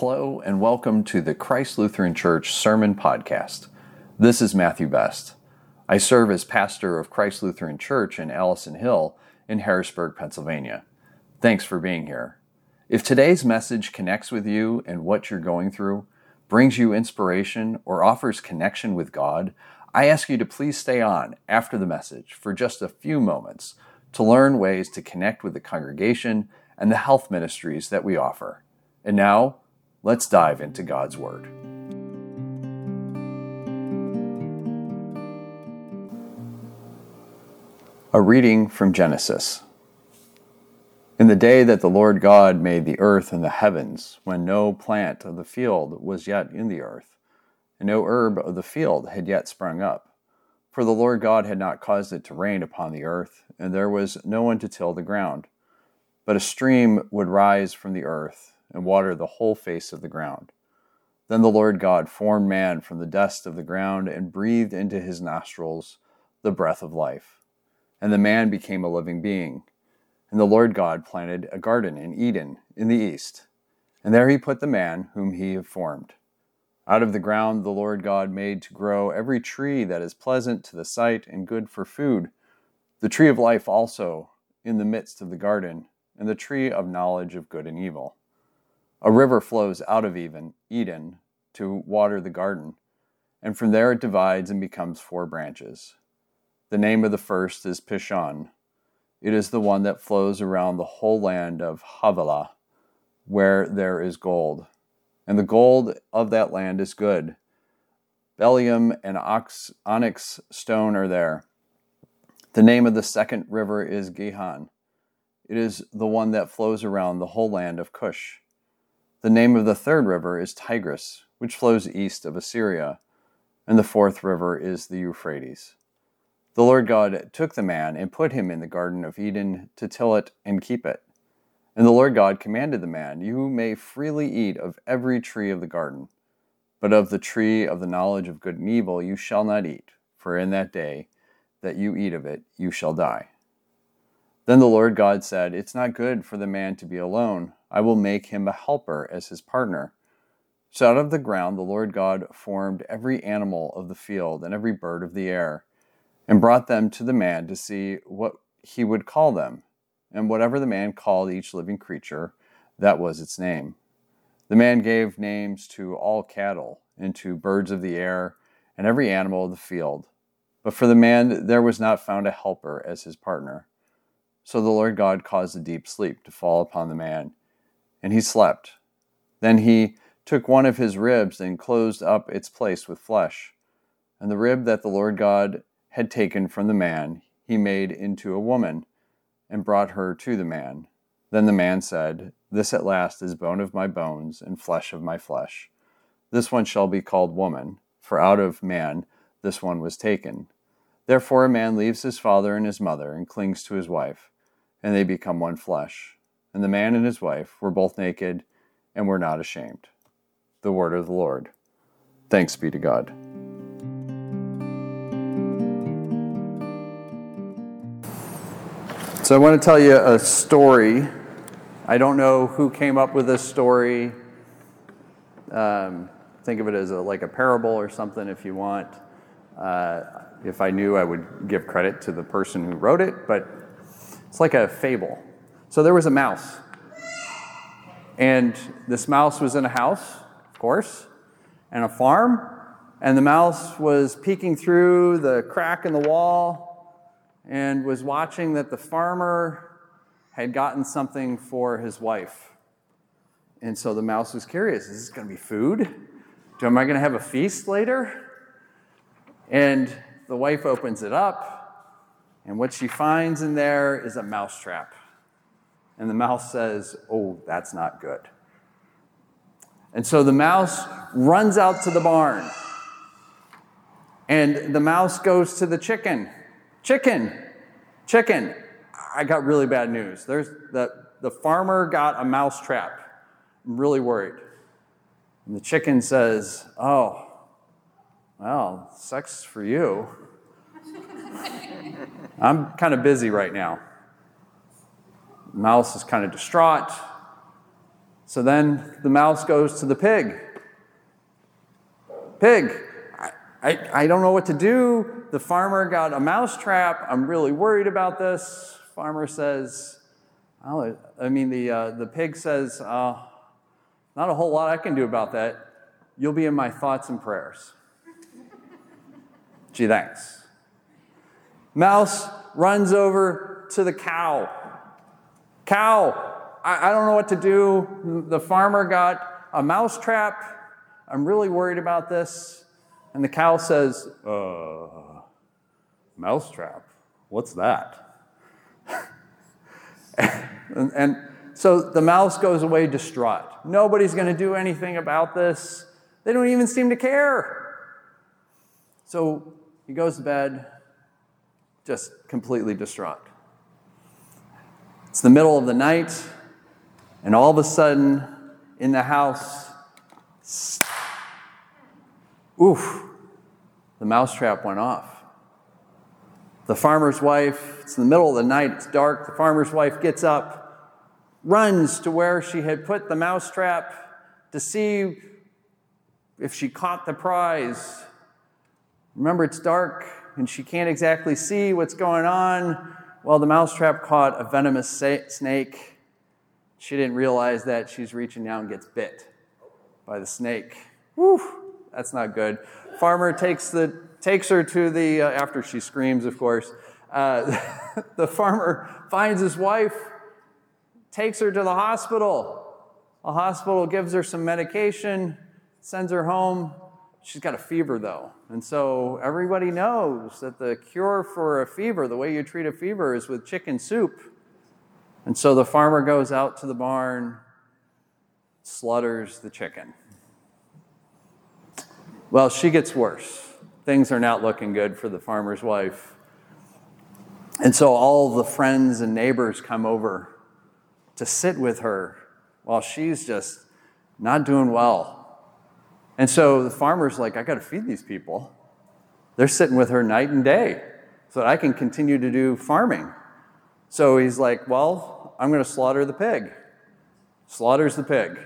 Hello, and welcome to the Christ Lutheran Church Sermon Podcast. This is Matthew Best. I serve as pastor of Christ Lutheran Church in Allison Hill in Harrisburg, Pennsylvania. Thanks for being here. If today's message connects with you and what you're going through, brings you inspiration, or offers connection with God, I ask you to please stay on after the message for just a few moments to learn ways to connect with the congregation and the health ministries that we offer. And now, let's dive into God's Word. A reading from Genesis. In the day that the Lord God made the earth and the heavens, when no plant of the field was yet in the earth, and no herb of the field had yet sprung up, for the Lord God had not caused it to rain upon the earth, and there was no one to till the ground. But a stream would rise from the earth and water the whole face of the ground. Then the Lord God formed man from the dust of the ground and breathed into his nostrils the breath of life. And the man became a living being. And the Lord God planted a garden in Eden in the east, and there he put the man whom he had formed. Out of the ground the Lord God made to grow every tree that is pleasant to the sight and good for food, the tree of life also in the midst of the garden, and the tree of knowledge of good and evil. A river flows out of Eden to water the garden, and from there it divides and becomes four branches. The name of the first is Pishon. It is the one that flows around the whole land of Havilah, where there is gold. And the gold of that land is good. Bdellium and onyx stone are there. The name of the second river is Gihon. It is the one that flows around the whole land of Cush. The name of the third river is Tigris, which flows east of Assyria, and the fourth river is the Euphrates. The Lord God took the man and put him in the Garden of Eden to till it and keep it. And the Lord God commanded the man, You may freely eat of every tree of the garden, but of the tree of the knowledge of good and evil you shall not eat, for in that day that you eat of it you shall die. Then the Lord God said, It's not good for the man to be alone. I will make him a helper as his partner. So out of the ground the Lord God formed every animal of the field and every bird of the air, and brought them to the man to see what he would call them. And whatever the man called each living creature, that was its name. The man gave names to all cattle, and to birds of the air, and every animal of the field. But for the man there was not found a helper as his partner. So the Lord God caused a deep sleep to fall upon the man and he slept. Then he took one of his ribs and closed up its place with flesh. And the rib that the Lord God had taken from the man, he made into a woman, and brought her to the man. Then the man said, This at last is bone of my bones and flesh of my flesh. This one shall be called woman, for out of man this one was taken. Therefore a man leaves his father and his mother and clings to his wife, and they become one flesh and the man and his wife were both naked and were not ashamed. The word of the Lord. Thanks be to God. So, I want to tell you a story. I don't know who came up with this story. Um, think of it as a, like a parable or something if you want. Uh, if I knew, I would give credit to the person who wrote it, but it's like a fable. So there was a mouse. And this mouse was in a house, of course, and a farm. And the mouse was peeking through the crack in the wall and was watching that the farmer had gotten something for his wife. And so the mouse was curious is this going to be food? Am I going to have a feast later? And the wife opens it up, and what she finds in there is a mousetrap. And the mouse says, Oh, that's not good. And so the mouse runs out to the barn. And the mouse goes to the chicken. Chicken, chicken. I got really bad news. There's the, the farmer got a mouse trap. I'm really worried. And the chicken says, Oh, well, sex for you. I'm kind of busy right now. Mouse is kind of distraught. So then the mouse goes to the pig. Pig, I, I, I don't know what to do. The farmer got a mouse trap. I'm really worried about this. Farmer says, I mean, the, uh, the pig says, uh, not a whole lot I can do about that. You'll be in my thoughts and prayers. Gee, thanks. Mouse runs over to the cow. Cow, I, I don't know what to do. The farmer got a mouse trap. I'm really worried about this. And the cow says, Uh, mouse trap? What's that? and, and so the mouse goes away distraught. Nobody's going to do anything about this. They don't even seem to care. So he goes to bed, just completely distraught. It's the middle of the night, and all of a sudden, in the house, oof, the mousetrap went off. The farmer's wife, it's in the middle of the night, it's dark. The farmer's wife gets up, runs to where she had put the mousetrap to see if she caught the prize. Remember, it's dark and she can't exactly see what's going on. Well, the mousetrap caught a venomous snake. She didn't realize that she's reaching down and gets bit by the snake. Whew, that's not good. Farmer takes, the, takes her to the, uh, after she screams, of course, uh, the farmer finds his wife takes her to the hospital. The hospital gives her some medication, sends her home. She's got a fever though. And so everybody knows that the cure for a fever, the way you treat a fever, is with chicken soup. And so the farmer goes out to the barn, slaughters the chicken. Well, she gets worse. Things are not looking good for the farmer's wife. And so all the friends and neighbors come over to sit with her while she's just not doing well. And so the farmer's like, I got to feed these people. They're sitting with her night and day so that I can continue to do farming. So he's like, Well, I'm going to slaughter the pig. Slaughters the pig.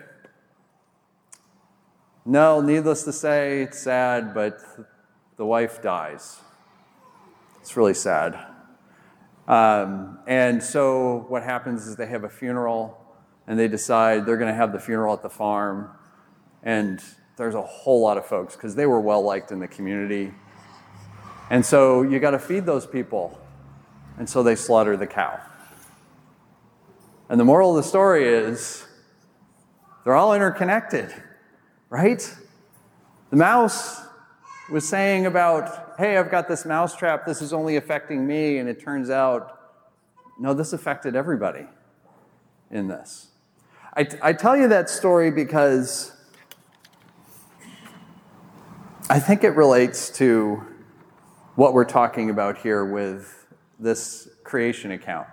No, needless to say, it's sad, but the wife dies. It's really sad. Um, and so what happens is they have a funeral and they decide they're going to have the funeral at the farm. And there's a whole lot of folks because they were well liked in the community. And so you got to feed those people. And so they slaughter the cow. And the moral of the story is they're all interconnected, right? The mouse was saying about, hey, I've got this mousetrap, this is only affecting me, and it turns out, no, this affected everybody in this. I, I tell you that story because I think it relates to what we're talking about here with this creation account.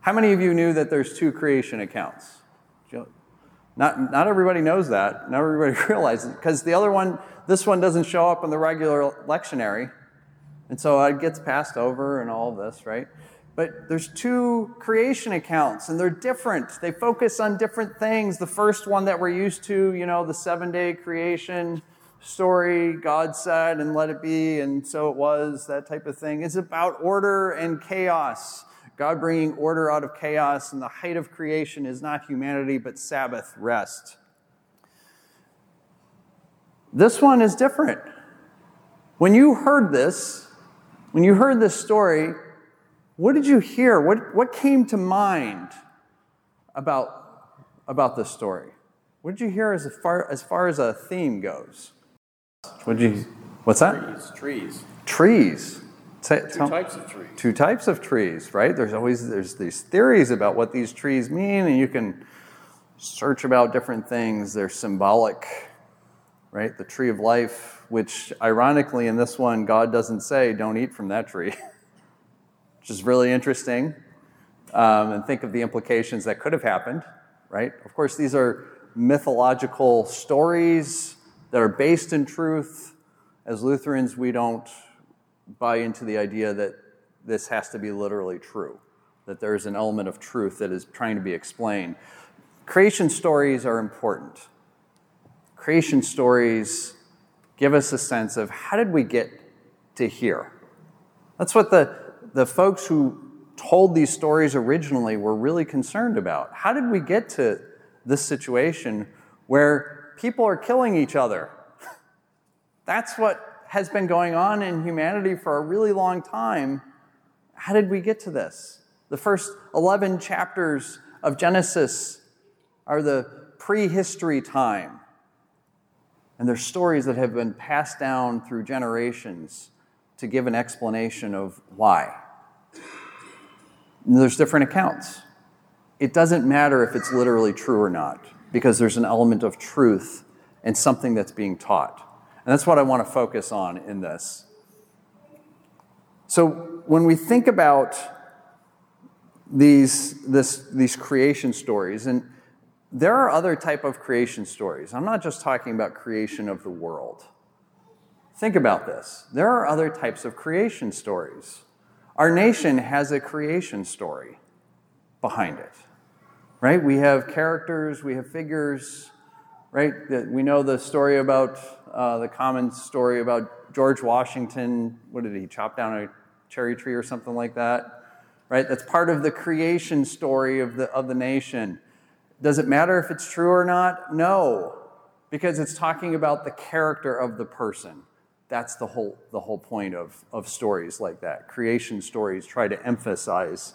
How many of you knew that there's two creation accounts? Not, not everybody knows that. Not everybody realizes it because the other one, this one doesn't show up in the regular lectionary. And so it gets passed over and all this, right? But there's two creation accounts and they're different. They focus on different things. The first one that we're used to, you know, the seven day creation story, God said, and let it be, and so it was, that type of thing, is about order and chaos. God bringing order out of chaos, and the height of creation is not humanity, but Sabbath rest. This one is different. When you heard this, when you heard this story, what did you hear? What, what came to mind about, about this story? What did you hear as far, as far as a theme goes? What did you, what's that? Trees. Trees. Trees. Two types of trees. Two types of trees, right? There's always there's these theories about what these trees mean, and you can search about different things. They're symbolic, right? The tree of life, which ironically in this one, God doesn't say, don't eat from that tree, which is really interesting. Um, and think of the implications that could have happened, right? Of course, these are mythological stories that are based in truth. As Lutherans, we don't buy into the idea that this has to be literally true, that there's an element of truth that is trying to be explained. creation stories are important. Creation stories give us a sense of how did we get to here? That's what the, the folks who told these stories originally were really concerned about. How did we get to this situation where people are killing each other? That's what has been going on in humanity for a really long time. How did we get to this? The first 11 chapters of Genesis are the prehistory time. And they're stories that have been passed down through generations to give an explanation of why. And there's different accounts. It doesn't matter if it's literally true or not, because there's an element of truth and something that's being taught. And that's what I want to focus on in this. So when we think about these, this, these creation stories, and there are other type of creation stories. I'm not just talking about creation of the world. Think about this. There are other types of creation stories. Our nation has a creation story behind it, right? We have characters, we have figures, right? We know the story about, uh, the common story about George Washington. What did he chop down a cherry tree or something like that? Right? That's part of the creation story of the, of the nation. Does it matter if it's true or not? No, because it's talking about the character of the person. That's the whole, the whole point of, of stories like that. Creation stories try to emphasize.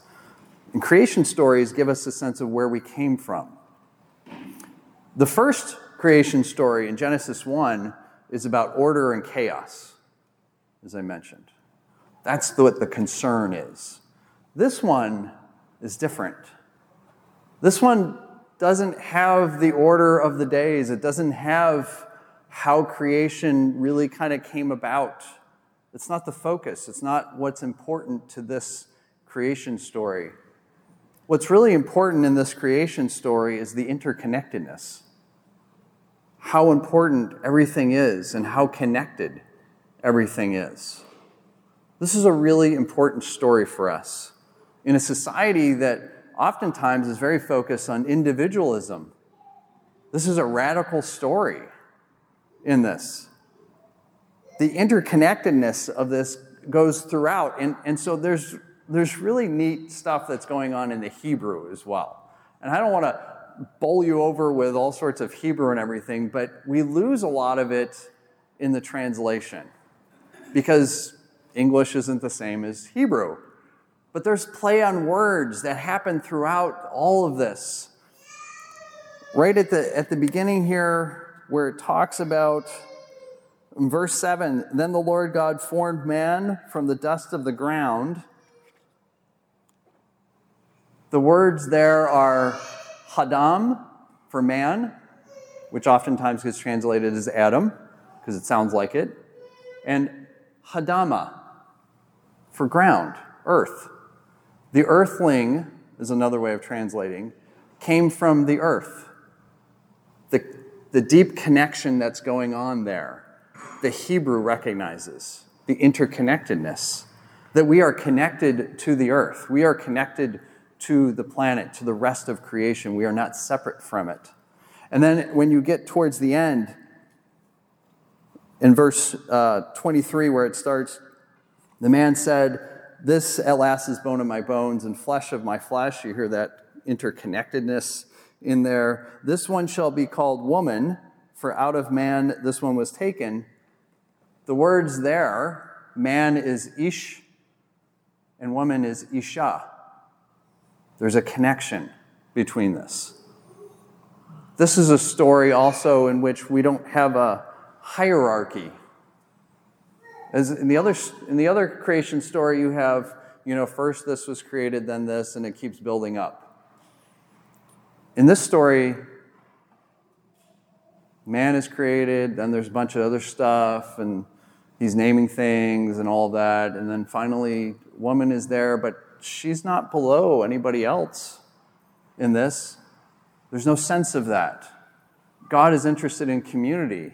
And creation stories give us a sense of where we came from. The first creation story in Genesis 1 is about order and chaos, as I mentioned. That's what the concern is. This one is different. This one doesn't have the order of the days, it doesn't have how creation really kind of came about. It's not the focus, it's not what's important to this creation story. What's really important in this creation story is the interconnectedness. How important everything is and how connected everything is. This is a really important story for us in a society that oftentimes is very focused on individualism. This is a radical story in this. The interconnectedness of this goes throughout. And, and so there's, there's really neat stuff that's going on in the Hebrew as well. And I don't want to bowl you over with all sorts of Hebrew and everything, but we lose a lot of it in the translation because English isn't the same as Hebrew. But there's play on words that happen throughout all of this. Right at the, at the beginning here, where it talks about verse 7 then the Lord God formed man from the dust of the ground. The words there are Hadam for man, which oftentimes gets translated as Adam, because it sounds like it, and Hadama for ground, earth. The earthling is another way of translating, came from the earth the the deep connection that's going on there, the Hebrew recognizes the interconnectedness, that we are connected to the earth. We are connected to the planet, to the rest of creation. We are not separate from it. And then when you get towards the end, in verse uh, 23, where it starts, the man said, This at last is bone of my bones and flesh of my flesh. You hear that interconnectedness in there, this one shall be called woman, for out of man this one was taken. The words there, man is ish and woman is isha. There's a connection between this. This is a story also in which we don't have a hierarchy. As in the other, in the other creation story, you have, you know, first this was created, then this, and it keeps building up. In this story, man is created, then there's a bunch of other stuff, and he's naming things and all that. And then finally, woman is there, but she's not below anybody else in this. There's no sense of that. God is interested in community,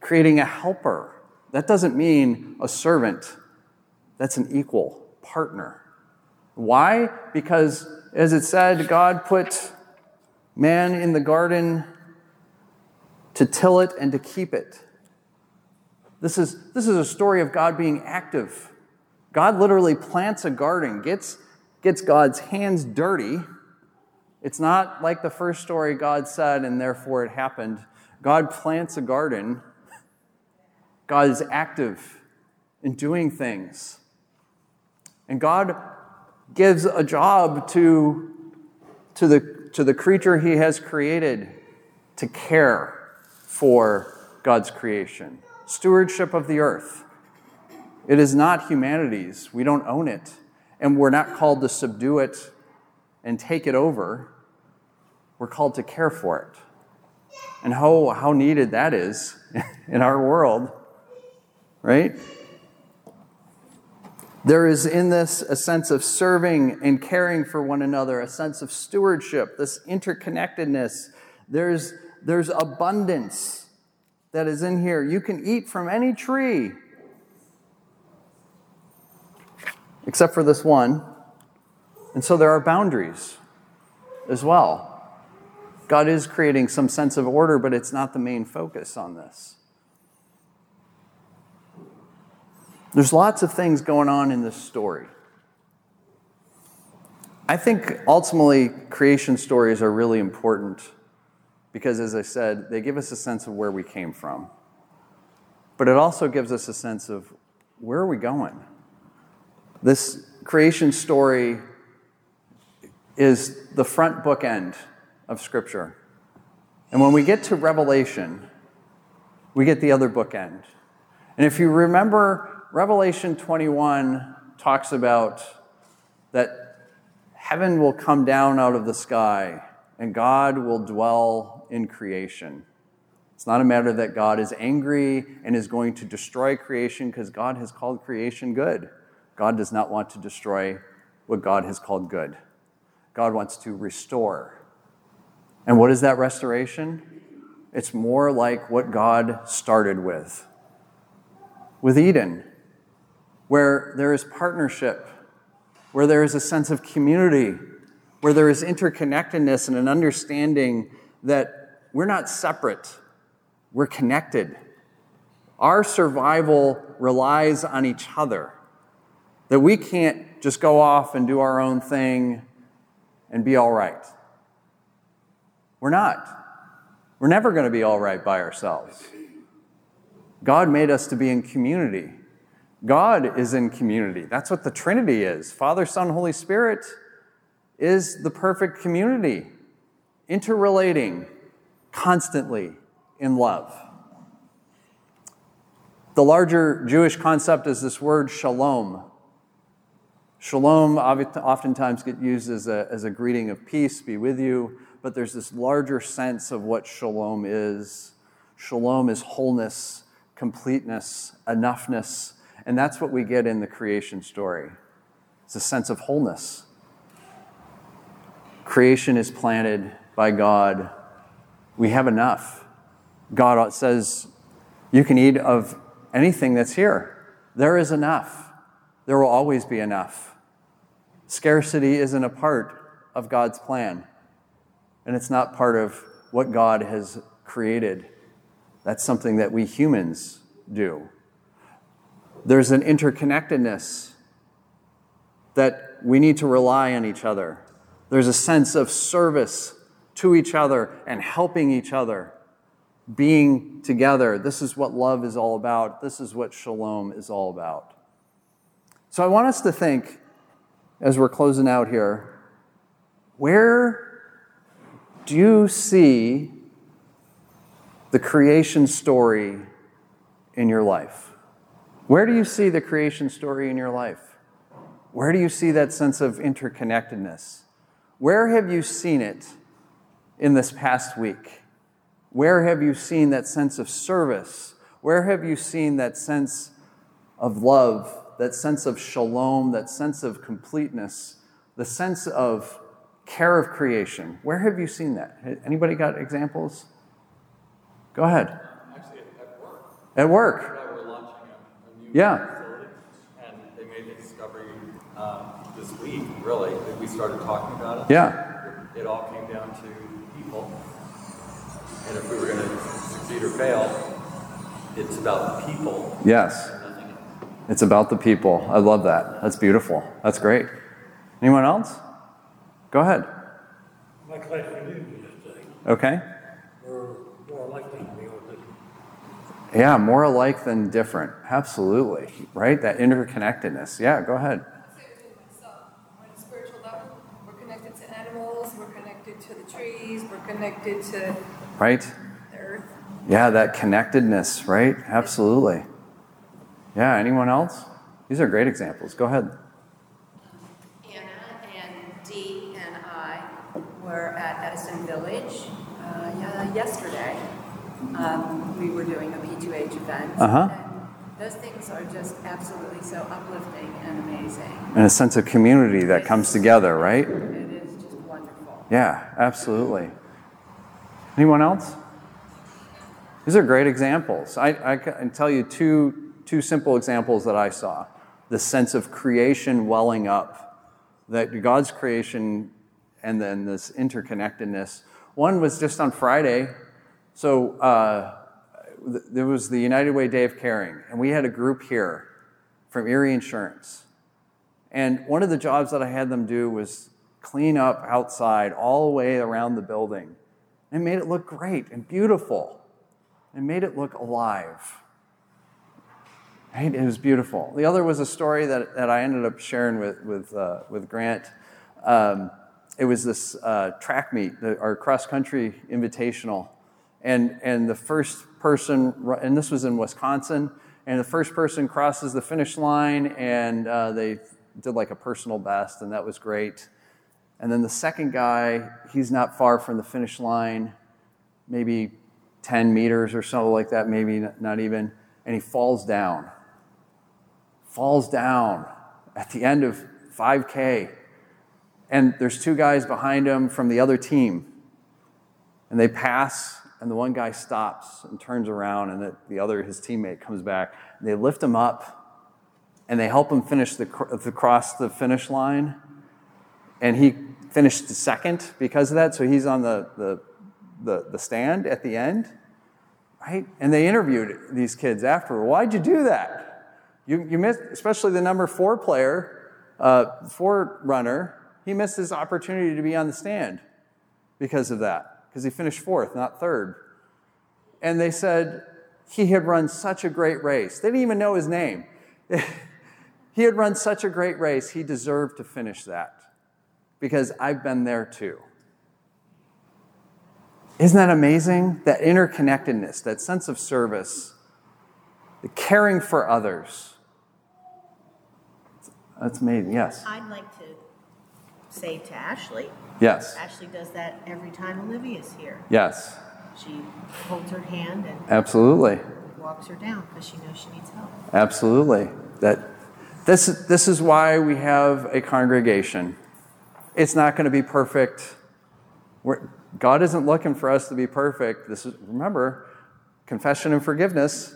creating a helper. That doesn't mean a servant, that's an equal partner. Why? Because, as it said, God put man in the garden to till it and to keep it. This is, this is a story of God being active. God literally plants a garden, gets, gets God's hands dirty. It's not like the first story God said and therefore it happened. God plants a garden. God is active in doing things. And God gives a job to, to, the, to the creature he has created to care for God's creation. Stewardship of the earth. It is not humanity's. We don't own it. And we're not called to subdue it and take it over. We're called to care for it. And how, how needed that is in our world, right? There is in this a sense of serving and caring for one another, a sense of stewardship, this interconnectedness. There's, there's abundance that is in here. You can eat from any tree, except for this one. And so there are boundaries as well. God is creating some sense of order, but it's not the main focus on this. There's lots of things going on in this story. I think ultimately creation stories are really important because, as I said, they give us a sense of where we came from. But it also gives us a sense of where are we going? This creation story is the front bookend of Scripture. And when we get to Revelation, we get the other bookend. And if you remember Revelation 21 talks about that heaven will come down out of the sky and God will dwell in creation. It's not a matter that God is angry and is going to destroy creation because God has called creation good. God does not want to destroy what God has called good. God wants to restore. And what is that restoration? It's more like what God started with. With Eden, where there is partnership, where there is a sense of community, where there is interconnectedness and an understanding that we're not separate, we're connected. Our survival relies on each other, that we can't just go off and do our own thing and be all right. We're not. We're never going to be all right by ourselves. God made us to be in community. God is in community. That's what the Trinity is. Father, Son, Holy Spirit is the perfect community, interrelating constantly in love. The larger Jewish concept is this word shalom. Shalom oftentimes get used as a, as a greeting of peace, be with you, but there's this larger sense of what shalom is. Shalom is wholeness, completeness, enoughness, and that's what we get in the creation story it's a sense of wholeness. Creation is planted by God. We have enough. God says, You can eat of anything that's here. There is enough. There will always be enough. Scarcity isn't a part of God's plan, and it's not part of what God has created. That's something that we humans do. There's an interconnectedness that we need to rely on each other. There's a sense of service to each other and helping each other, being together. This is what love is all about. This is what shalom is all about. So I want us to think, as we're closing out here, where do you see the creation story in your life? Where do you see the creation story in your life? Where do you see that sense of interconnectedness? Where have you seen it in this past week? Where have you seen that sense of service? Where have you seen that sense of love, that sense of shalom, that sense of completeness, the sense of care of creation? Where have you seen that? Anybody got examples? Go ahead. Actually, at work. At work. Yeah. And they made the discovery um, this week, really, that we started talking about it. Yeah. It, all came down to people. And if we were going to succeed or fail, it's about the people, Yes. Nothing else. It's about the people. I love that. That's beautiful. That's great. Anyone else? Go ahead. My question is just Okay. we're more likely to be able to Yeah, more alike than different. Absolutely. Right? That interconnectedness. Yeah, go ahead. So, on a spiritual level, we're connected to animals, we're connected to the trees, we're connected to Right? the earth. Yeah, that connectedness, right? Absolutely. Yeah, anyone else? These are great examples. Go ahead. Anna and Dee and I were at Edison Village uh, yesterday. Um, we were doing a P2H event. Uh-huh. And those things are just absolutely so uplifting and amazing. And a sense of community that comes together, right? It is just wonderful. Yeah, absolutely. Anyone else? These are great examples. I, I can tell you two, two simple examples that I saw. The sense of creation welling up, that God's creation and then this interconnectedness. One was just on Friday. So uh, there was the United Way Day of Caring, and we had a group here from Erie Insurance. And one of the jobs that I had them do was clean up outside all the way around the building. And made it look great and beautiful. And made it look alive. Right? It was beautiful. The other was a story that, that I ended up sharing with, with, uh, with Grant. Um, it was this uh, track meet, the, our cross country invitational. And, and the first person, and this was in Wisconsin, and the first person crosses the finish line, and uh, they did like a personal best, and that was great. And then the second guy, he's not far from the finish line, maybe 10 meters or something like that, maybe not- not even, and he falls down. Falls down at the end of 5K. And there's two guys behind him from the other team. And they pass, and the one guy stops and turns around, and the, the other, his teammate, comes back. And they lift him up, and they help him finish the cross the finish line. And he finished second because of that, so he's on the, the, the, the stand at the end, right? And they interviewed these kids after. Why'd you do that? You, you missed, especially the number four player, uh, four runner, he missed his opportunity to be on the stand because of that, because he finished fourth, not third. And they said he had run such a great race. They didn't even know his name. he had run such a great race, he deserved to finish that because I've been there too. Isn't that amazing? That interconnectedness, that sense of service, the caring for others. That's amazing. Yes. I'd like to say to Ashley, Yes. Ashley does that every time Olivia's here. Yes. She holds her hand and Absolutely. walks her down because she knows she needs help. Absolutely. That this this is why we have a congregation. It's not going to be perfect. We're, God isn't looking for us to be perfect. This is remember, confession and forgiveness.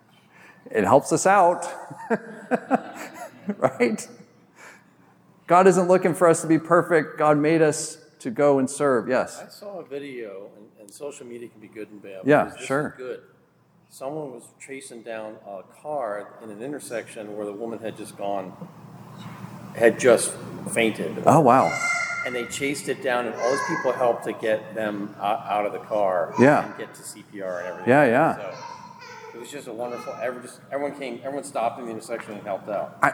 it helps us out. right? God isn't looking for us to be perfect. God made us to go and serve. Yes. I saw a video, and, and social media can be good and bad. Yeah, sure. Good. Someone was chasing down a car in an intersection where the woman had just gone, had just fainted, Oh wow. and they chased it down, and all these people helped to get them out, out of the car. Yeah. And get to CPR and everything. Yeah, yeah. So was just a wonderful. Every, just, everyone came. Everyone stopped in the intersection and helped out. I,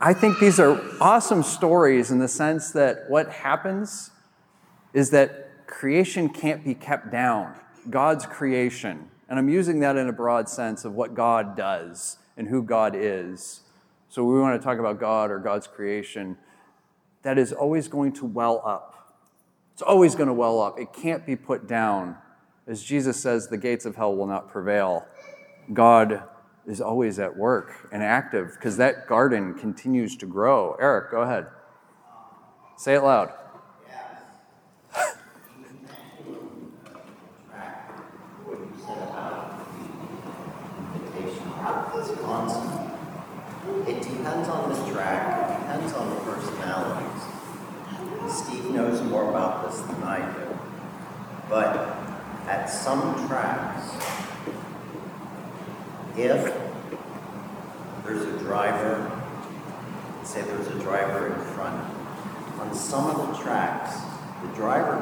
I think these are awesome stories in the sense that what happens is that creation can't be kept down. God's creation, and I'm using that in a broad sense of what God does and who God is. So we want to talk about God or God's creation. That is always going to well up. It's always going to well up. It can't be put down. As Jesus says, the gates of hell will not prevail. God is always at work and active because that garden continues to grow. Eric, go ahead. Say it loud. It depends on the track, it depends on the personalities. Steve knows more about this than I do. But at some tracks, if there's a driver, say there's a driver in front, on some of the tracks, the driver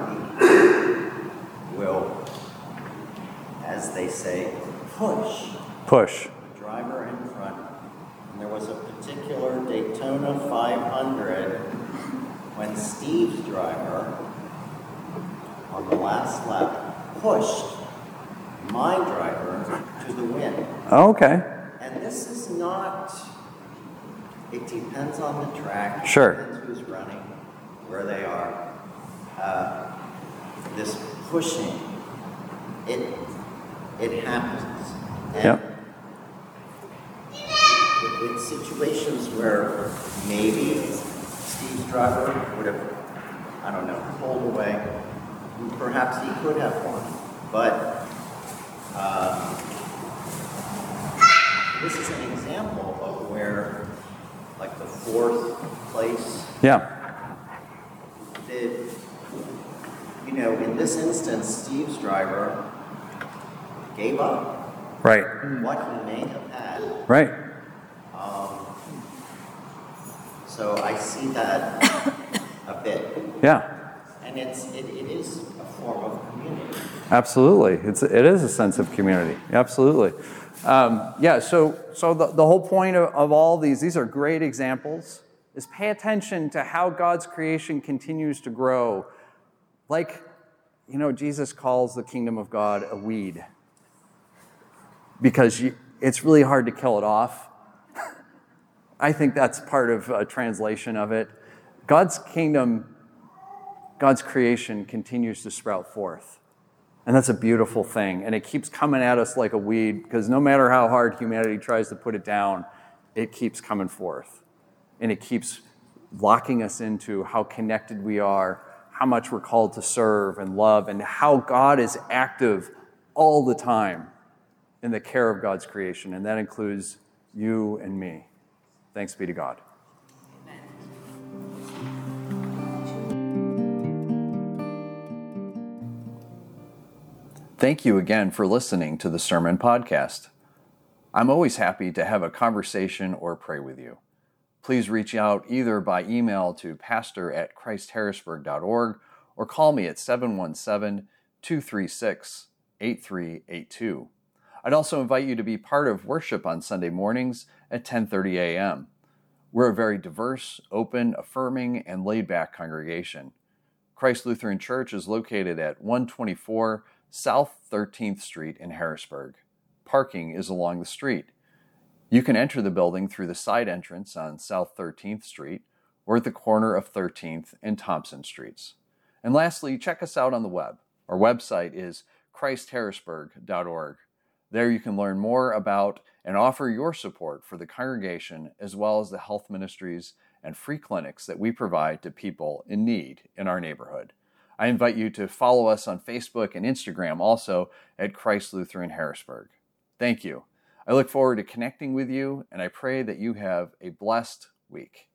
will, as they say, push Push. the driver in front. And there was a particular Daytona 500 when Steve's driver on the last lap pushed my driver to the win. Okay. And this is not, it depends on the track. Sure. Depends who's running, where they are. Uh, this pushing, it, it happens. And Yep. it- It's situations where maybe Steve's driver would have, I don't know, pulled away. Perhaps he could have won, but uh, this is an example of where, like the fourth place, Yeah. the, you know, in this instance, Steve's driver gave up Right. what he may have had. Right. Um, so I see that a bit, Yeah. and it's it, it is a form of community. Absolutely. It's, it is a sense of community. Absolutely. Um, yeah, so, so the, the whole point of, of all these, these are great examples, is pay attention to how God's creation continues to grow. Like, you know, Jesus calls the kingdom of God a weed because you, it's really hard to kill it off. I think that's part of a translation of it. God's kingdom, God's creation continues to sprout forth. And that's a beautiful thing. And it keeps coming at us like a weed because no matter how hard humanity tries to put it down, it keeps coming forth. And it keeps locking us into how connected we are, how much we're called to serve and love, and how God is active all the time in the care of God's creation. And that includes you and me. Thanks be to God. Thank you again for listening to the Sermon Podcast. I'm always happy to have a conversation or pray with you. Please reach out either by email to pastor at christharrisburg.org or call me at 717 236 8382. I'd also invite you to be part of worship on Sunday mornings at 10:30 a.m. We're a very diverse, open, affirming, and laid-back congregation. Christ Lutheran Church is located at 124 South 13th Street in Harrisburg. Parking is along the street. You can enter the building through the side entrance on South 13th Street or at the corner of 13th and Thompson Streets. And lastly, check us out on the web. Our website is christharrisburg.org. There you can learn more about and offer your support for the congregation as well as the health ministries and free clinics that we provide to people in need in our neighborhood. I invite you to follow us on Facebook and Instagram also at Christ Lutheran Harrisburg. Thank you. I look forward to connecting with you, and I pray that you have a blessed week.